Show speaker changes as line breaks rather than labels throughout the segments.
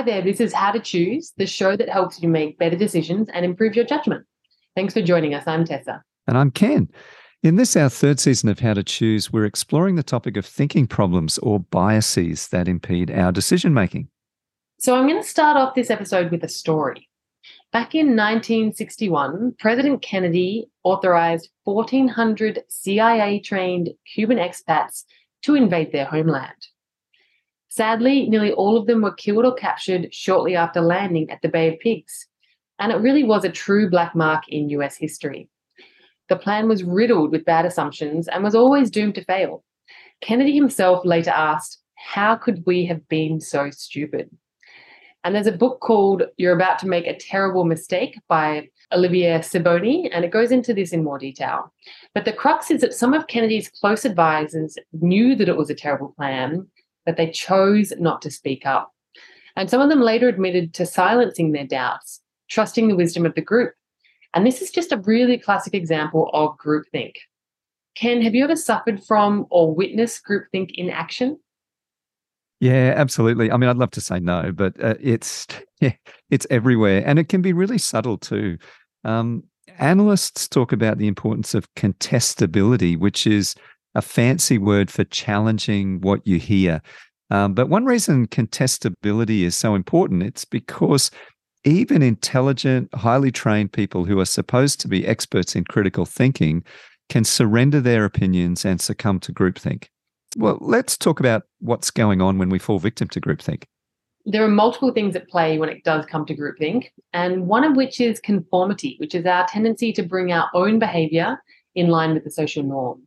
Hi there, this is How to Choose, the show that helps you make better decisions and improve your judgment. Thanks for joining us. I'm Tessa.
And I'm Ken. In this, our third season of How to Choose, we're exploring the topic of thinking problems or biases that impede our decision making.
So, I'm going to start off this episode with a story. Back in 1961, President Kennedy authorized 1,400 CIA trained Cuban expats to invade their homeland. Sadly, nearly all of them were killed or captured shortly after landing at the Bay of Pigs, and it really was a true black mark in US history. The plan was riddled with bad assumptions and was always doomed to fail. Kennedy himself later asked, How could we have been so stupid? And there's a book called You're About to Make a Terrible Mistake by Olivier Sibony, and it goes into this in more detail. But the crux is that some of Kennedy's close advisors knew that it was a terrible plan, but they chose not to speak up. And some of them later admitted to silencing their doubts, trusting the wisdom of the group. And this is just a really classic example of groupthink. Ken, have you ever suffered from or witnessed groupthink in action?
Yeah, absolutely. I mean, I'd love to say no, but uh, it's yeah, it's everywhere, and it can be really subtle too. Um, analysts talk about the importance of contestability, which is a fancy word for challenging what you hear. Um, but one reason contestability is so important, it's because even intelligent, highly trained people who are supposed to be experts in critical thinking can surrender their opinions and succumb to groupthink. Well, let's talk about what's going on when we fall victim to groupthink.
There are multiple things at play when it does come to groupthink, and one of which is conformity, which is our tendency to bring our own behavior in line with the social norm.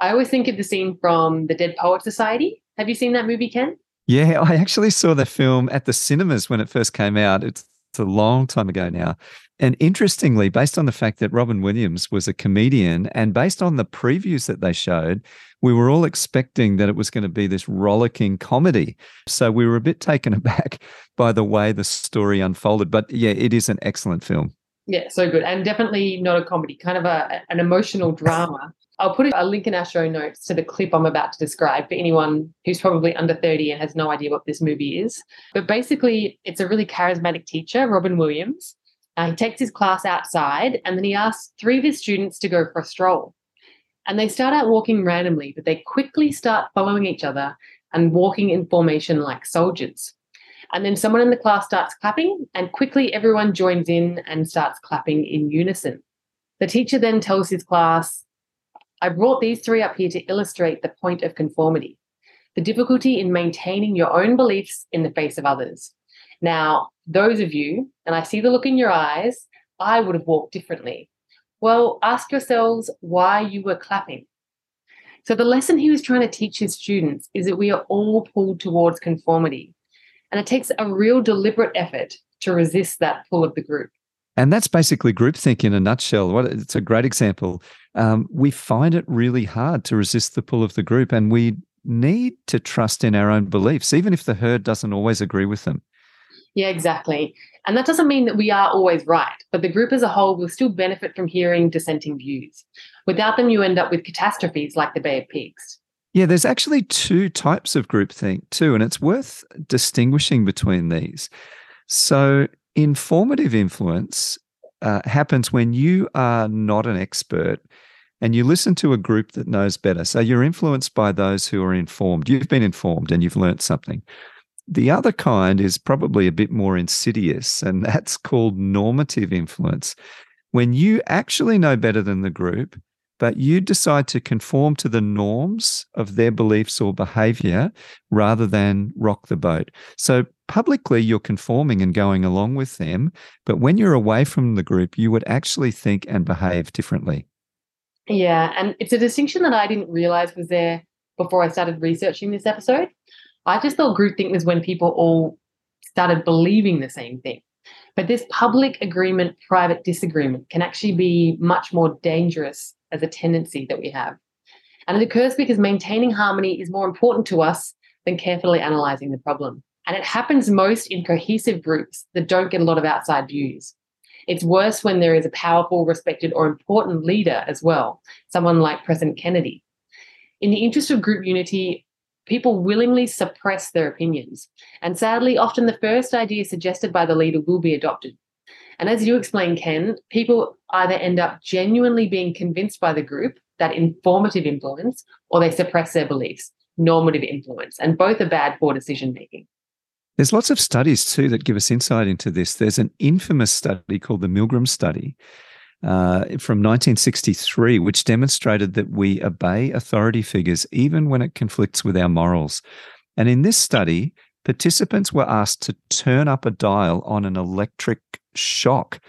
I always think of the scene from the Dead Poet Society. Have you seen that movie, Ken?
Yeah, I actually saw the film at the cinemas when it first came out. It's, it's a long time ago now. And interestingly, based on the fact that Robin Williams was a comedian and based on the previews that they showed, we were all expecting that it was going to be this rollicking comedy. So we were a bit taken aback by the way the story unfolded. But yeah, it is an excellent film.
Yeah, so good. And definitely not a comedy, kind of a, an emotional drama I'll put a link in our show notes to the clip I'm about to describe for anyone who's probably under 30 and has no idea what this movie is. But basically, it's a really charismatic teacher, Robin Williams. Uh, he takes his class outside and then he asks three of his students to go for a stroll. And they start out walking randomly, but they quickly start following each other and walking in formation like soldiers. And then someone in the class starts clapping, and quickly everyone joins in and starts clapping in unison. The teacher then tells his class, I brought these three up here to illustrate the point of conformity the difficulty in maintaining your own beliefs in the face of others. Now, those of you, and I see the look in your eyes, I would have walked differently. Well, ask yourselves why you were clapping. So, the lesson he was trying to teach his students is that we are all pulled towards conformity. And it takes a real deliberate effort to resist that pull of the group.
And that's basically groupthink in a nutshell. What it's a great example. Um, we find it really hard to resist the pull of the group, and we need to trust in our own beliefs, even if the herd doesn't always agree with them.
Yeah, exactly. And that doesn't mean that we are always right, but the group as a whole will still benefit from hearing dissenting views. Without them, you end up with catastrophes like the Bay of Pigs.
Yeah, there's actually two types of groupthink too, and it's worth distinguishing between these. So, Informative influence uh, happens when you are not an expert and you listen to a group that knows better. So you're influenced by those who are informed. You've been informed and you've learnt something. The other kind is probably a bit more insidious, and that's called normative influence. When you actually know better than the group, but you decide to conform to the norms of their beliefs or behavior rather than rock the boat. So publicly, you're conforming and going along with them. But when you're away from the group, you would actually think and behave differently.
Yeah. And it's a distinction that I didn't realize was there before I started researching this episode. I just thought groupthink was when people all started believing the same thing. But this public agreement, private disagreement can actually be much more dangerous as a tendency that we have. And it occurs because maintaining harmony is more important to us than carefully analyzing the problem. And it happens most in cohesive groups that don't get a lot of outside views. It's worse when there is a powerful, respected, or important leader as well, someone like President Kennedy. In the interest of group unity, people willingly suppress their opinions. And sadly, often the first idea suggested by the leader will be adopted. And as you explained, Ken, people either end up genuinely being convinced by the group, that informative influence, or they suppress their beliefs, normative influence. And both are bad for decision making.
There's lots of studies too that give us insight into this. There's an infamous study called the Milgram study uh, from 1963, which demonstrated that we obey authority figures even when it conflicts with our morals. And in this study, participants were asked to turn up a dial on an electric shock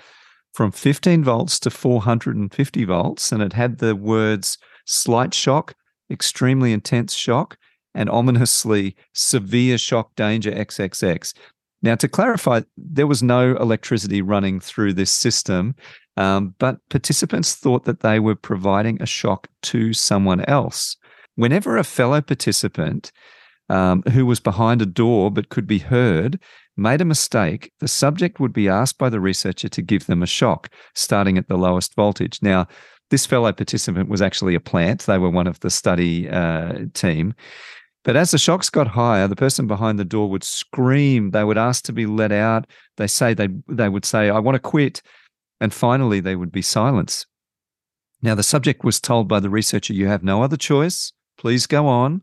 from 15 volts to 450 volts, and it had the words slight shock, extremely intense shock, and ominously severe shock danger XXX. Now, to clarify, there was no electricity running through this system, um, but participants thought that they were providing a shock to someone else. Whenever a fellow participant um, who was behind a door but could be heard made a mistake, the subject would be asked by the researcher to give them a shock, starting at the lowest voltage. Now, this fellow participant was actually a plant. They were one of the study uh, team. But as the shocks got higher, the person behind the door would scream. They would ask to be let out. They say they they would say, "I want to quit," and finally they would be silenced. Now the subject was told by the researcher, "You have no other choice. Please go on."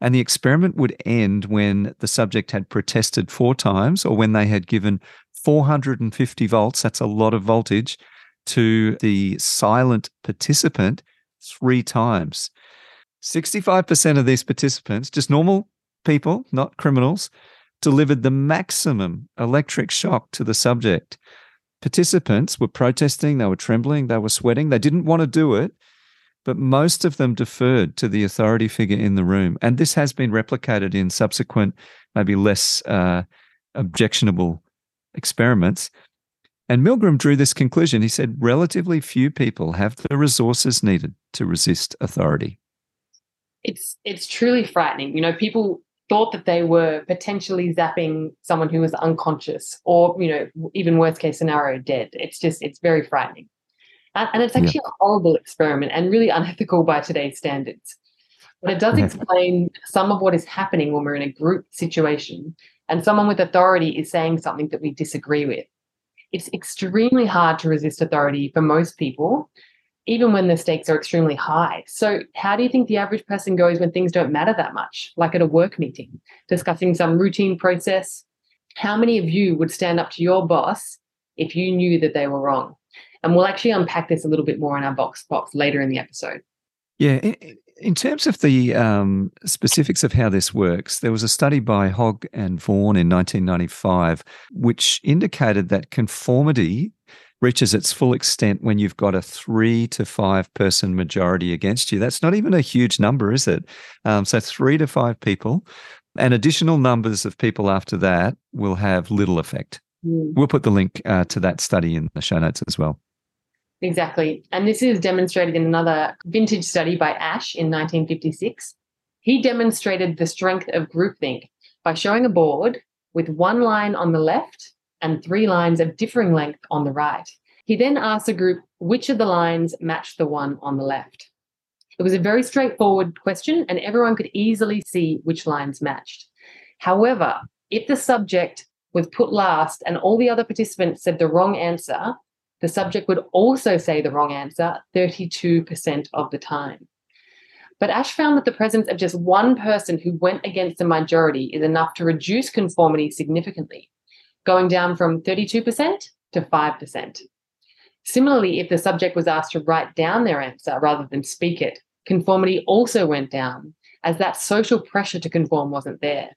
And the experiment would end when the subject had protested four times or when they had given 450 volts, that's a lot of voltage, to the silent participant three times. 65% of these participants, just normal people, not criminals, delivered the maximum electric shock to the subject. Participants were protesting, they were trembling, they were sweating, they didn't want to do it, but most of them deferred to the authority figure in the room. And this has been replicated in subsequent, maybe less uh, objectionable experiments. And Milgram drew this conclusion. He said, relatively few people have the resources needed to resist authority
it's it's truly frightening. You know, people thought that they were potentially zapping someone who was unconscious or, you know, even worst case scenario, dead. It's just, it's very frightening. And, and it's actually yeah. a horrible experiment and really unethical by today's standards. But it does explain some of what is happening when we're in a group situation and someone with authority is saying something that we disagree with. It's extremely hard to resist authority for most people even when the stakes are extremely high. So, how do you think the average person goes when things don't matter that much, like at a work meeting, discussing some routine process? How many of you would stand up to your boss if you knew that they were wrong? And we'll actually unpack this a little bit more in our vox pop later in the episode.
Yeah. In, in terms of the um, specifics of how this works, there was a study by Hogg and Vaughan in 1995, which indicated that conformity reaches its full extent when you've got a three to five person majority against you. That's not even a huge number, is it? Um, so, three to five people and additional numbers of people after that will have little effect. Mm. We'll put the link uh, to that study in the show notes as well.
Exactly. And this is demonstrated in another vintage study by Asch in 1956. He demonstrated the strength of groupthink by showing a board with one line on the left and three lines of differing length on the right. He then asked the group which of the lines matched the one on the left. It was a very straightforward question, and everyone could easily see which lines matched. However, if the subject was put last and all the other participants said the wrong answer, the subject would also say the wrong answer 32% of the time. But Asch found that the presence of just one person who went against the majority is enough to reduce conformity significantly going down from 32% to 5%. Similarly, if the subject was asked to write down their answer rather than speak it, conformity also went down as that social pressure to conform wasn't there.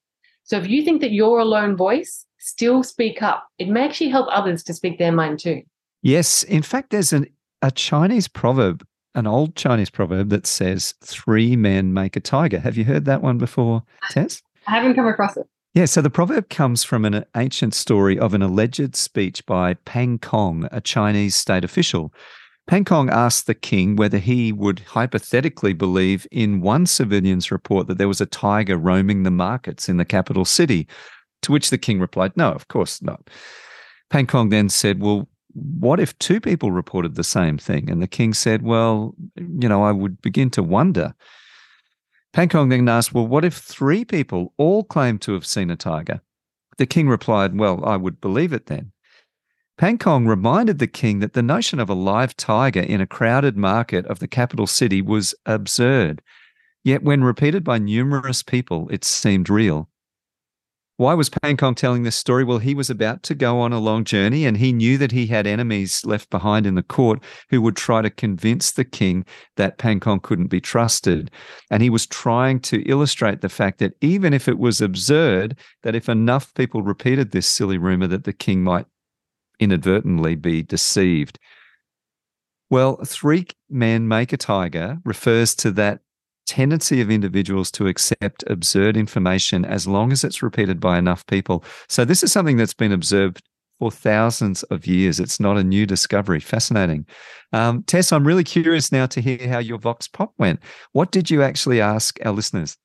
So if you think that you're a lone voice, still speak up. It may actually help others to speak their mind too.
Yes. In fact, there's an, a Chinese proverb, an old Chinese proverb that says, three men make a tiger. Have you heard that one before, Tess?
I haven't come across it.
Yeah, so the proverb comes from an ancient story of an alleged speech by Pang Kong, a Chinese state official. Pang Kong asked the king whether he would hypothetically believe in one civilian's report that there was a tiger roaming the markets in the capital city, to which the king replied, No, of course not. Pang Kong then said, Well, what if two people reported the same thing? And the king said, Well, you know, I would begin to wonder. Kong then asked, Well, what if three people all claimed to have seen a tiger? The king replied, Well, I would believe it then. Kong reminded the king that the notion of a live tiger in a crowded market of the capital city was absurd. Yet, when repeated by numerous people, it seemed real. Why was Kong telling this story? Well, he was about to go on a long journey and he knew that he had enemies left behind in the court who would try to convince the king that Kong couldn't be trusted. And he was trying to illustrate the fact that even if it was absurd, that if enough people repeated this silly rumor, that the king might inadvertently be deceived. Well, three men make a tiger refers to that tendency of individuals to accept absurd information as long as it's repeated by enough people. So, this is something that's been observed for thousands of years. It's not a new discovery. Fascinating. Um, Tess, I'm really curious now to hear how your Vox Pop went. What did you actually ask our listeners?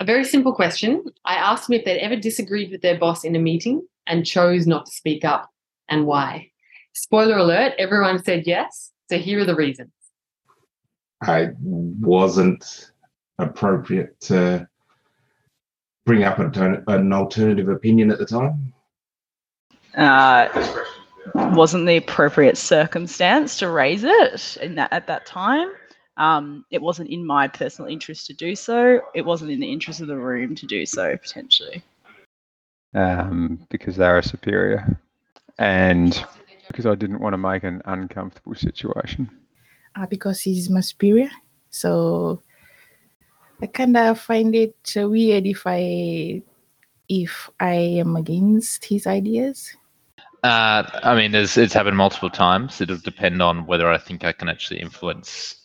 A very simple question. I asked them if they'd ever disagreed with their boss in a meeting and chose not to speak up and why. Spoiler alert, everyone said yes. So here are the reasons.
I wasn't appropriate to bring up an, an alternative opinion at the time?
Uh, wasn't the appropriate circumstance to raise it in that at that time. Um, it wasn't in my personal interest to do so. It wasn't in the interest of the room to do so potentially.
Um, because they are superior, and because I didn't want to make an uncomfortable situation
uh, because he's my superior. So I kind of find it weird if I if I am against his ideas.
Uh, I mean, it's happened multiple times. It'll depend on whether I think I can actually influence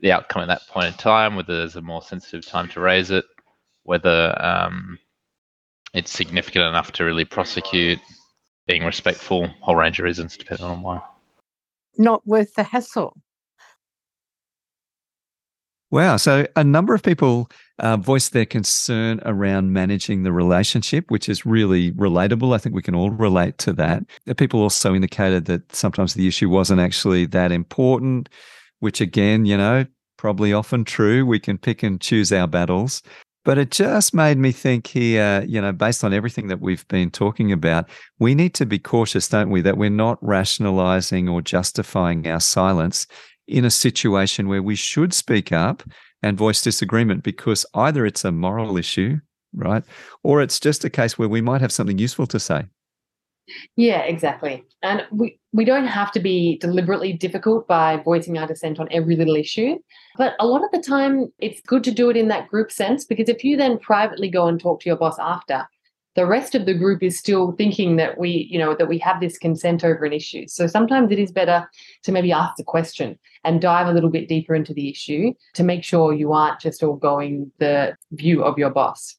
the outcome at that point in time, whether there's a more sensitive time to raise it, whether um, it's significant enough to really prosecute, being respectful, whole range of reasons depending on why.
Not worth the hassle.
Wow. So a number of people uh, voiced their concern around managing the relationship, which is really relatable. I think we can all relate to that. People also indicated that sometimes the issue wasn't actually that important, which again, you know, probably often true. We can pick and choose our battles. But it just made me think here, you know, based on everything that we've been talking about, we need to be cautious, don't we, that we're not rationalizing or justifying our silence in a situation where we should speak up and voice disagreement because either it's a moral issue, right? Or it's just a case where we might have something useful to say.
Yeah, exactly. And we, we don't have to be deliberately difficult by voicing our dissent on every little issue. But a lot of the time, it's good to do it in that group sense because if you then privately go and talk to your boss after, the rest of the group is still thinking that we you know that we have this consent over an issue. So sometimes it is better to maybe ask the question and dive a little bit deeper into the issue to make sure you aren't just all going the view of your boss.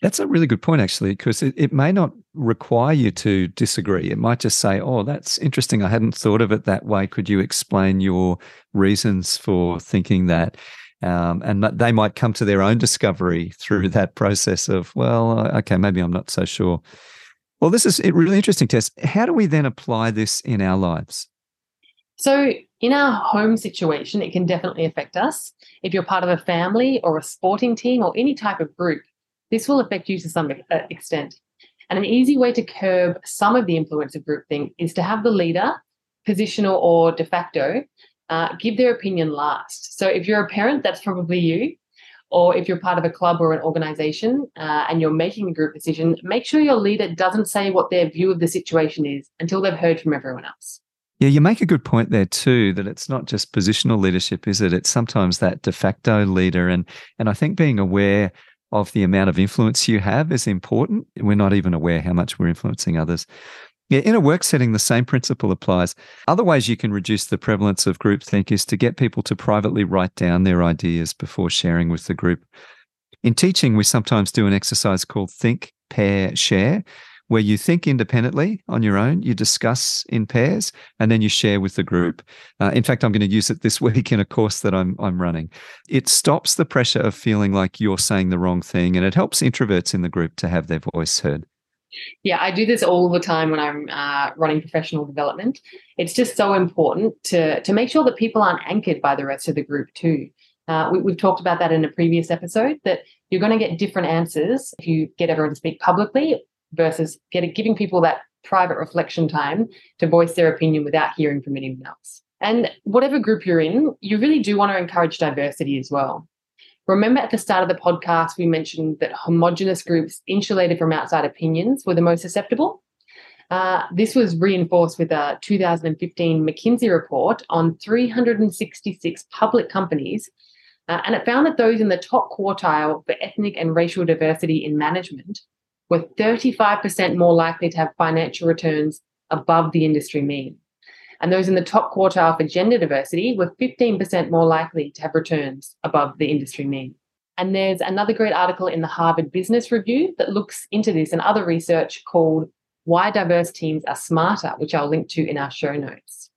That's a really good point actually because it, it may not require you to disagree. It might just say oh that's interesting. I hadn't thought of it that way. Could you explain your reasons for thinking that um, and they might come to their own discovery through that process of, well, okay, maybe I'm not so sure. Well, this is a really interesting test How do we then apply this in our lives?
So, in our home situation, it can definitely affect us. If you're part of a family or a sporting team or any type of group, this will affect you to some uh, extent. And an easy way to curb some of the influence of groupthink is to have the leader, positional or de facto, uh, give their opinion last. So if you're a parent, that's probably you. Or if you're part of a club or an organization uh, and you're making a group decision, make sure your leader doesn't say what their view of the situation is until they've heard from everyone else.
Yeah, you make a good point there too. That it's not just positional leadership, is it? It's sometimes that de facto leader, and and I think being aware of the amount of influence you have is important. We're not even aware how much we're influencing others. Yeah, in a work setting, the same principle applies. Other ways you can reduce the prevalence of groupthink is to get people to privately write down their ideas before sharing with the group. In teaching, we sometimes do an exercise called Think, Pair, Share, where you think independently on your own, you discuss in pairs, and then you share with the group. Uh, in fact, I'm going to use it this week in a course that I'm, I'm running. It stops the pressure of feeling like you're saying the wrong thing, and it helps introverts in the group to have their voice heard.
Yeah, I do this all the time when I'm uh, running professional development. It's just so important to to make sure that people aren't anchored by the rest of the group too. Uh, we, we've talked about that in a previous episode that you're going to get different answers if you get everyone to speak publicly versus get, giving people that private reflection time to voice their opinion without hearing from anyone else. And whatever group you're in, you really do want to encourage diversity as well. Remember at the start of the podcast, we mentioned that homogenous groups insulated from outside opinions were the most susceptible. Uh, this was reinforced with a 2015 McKinsey report on 366 public companies. Uh, and it found that those in the top quartile for ethnic and racial diversity in management were 35% more likely to have financial returns above the industry mean. And those in the top quartile for gender diversity were 15% more likely to have returns above the industry mean. And there's another great article in the Harvard Business Review that looks into this and other research called Why Diverse Teams Are Smarter, which I'll link to in our show notes.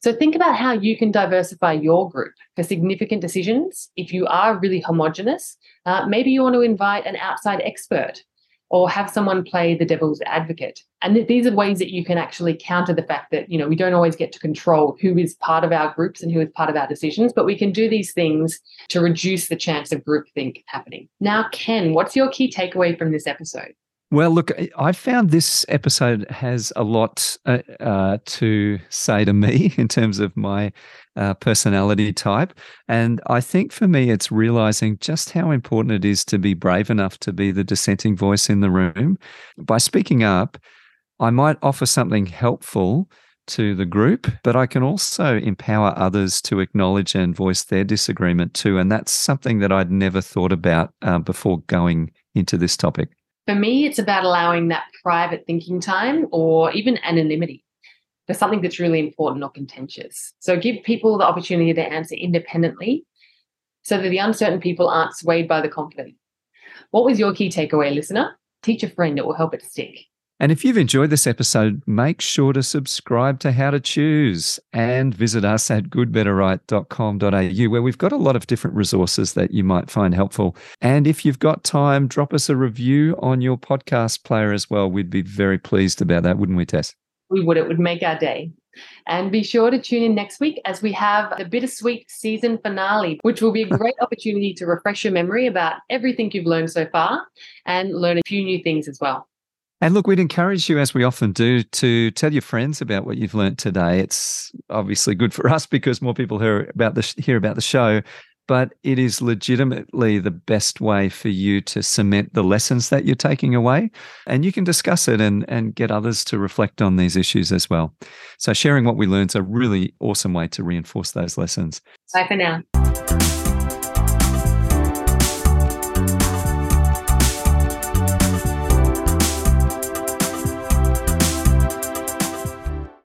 So think about how you can diversify your group for significant decisions. If you are really homogenous, uh, maybe you want to invite an outside expert or have someone play the devil's advocate. And th- these are ways that you can actually counter the fact that, you know, we don't always get to control who is part of our groups and who is part of our decisions, but we can do these things to reduce the chance of groupthink happening. Now, Ken, what's your key takeaway from this episode?
Well, look, I found this episode has a lot uh, uh, to say to me in terms of my uh, personality type. And I think for me, it's realizing just how important it is to be brave enough to be the dissenting voice in the room. By speaking up, I might offer something helpful to the group, but I can also empower others to acknowledge and voice their disagreement too. And that's something that I'd never thought about uh, before going into this topic.
For me, it's about allowing that private thinking time or even anonymity for something that's really important or contentious. So give people the opportunity to answer independently so that the uncertain people aren't swayed by the confident. What was your key takeaway, listener? Teach a friend, it will help it stick.
And if you've enjoyed this episode, make sure to subscribe to How to Choose and visit us at goodbetterright.com.au, where we've got a lot of different resources that you might find helpful. And if you've got time, drop us a review on your podcast player as well. We'd be very pleased about that, wouldn't we, Tess?
We would. It would make our day. And be sure to tune in next week as we have the bittersweet season finale, which will be a great opportunity to refresh your memory about everything you've learned so far and learn a few new things as well.
And look, we'd encourage you, as we often do, to tell your friends about what you've learned today. It's obviously good for us because more people hear about the hear about the show, but it is legitimately the best way for you to cement the lessons that you're taking away, and you can discuss it and and get others to reflect on these issues as well. So sharing what we learned is a really awesome way to reinforce those lessons.
Bye for now.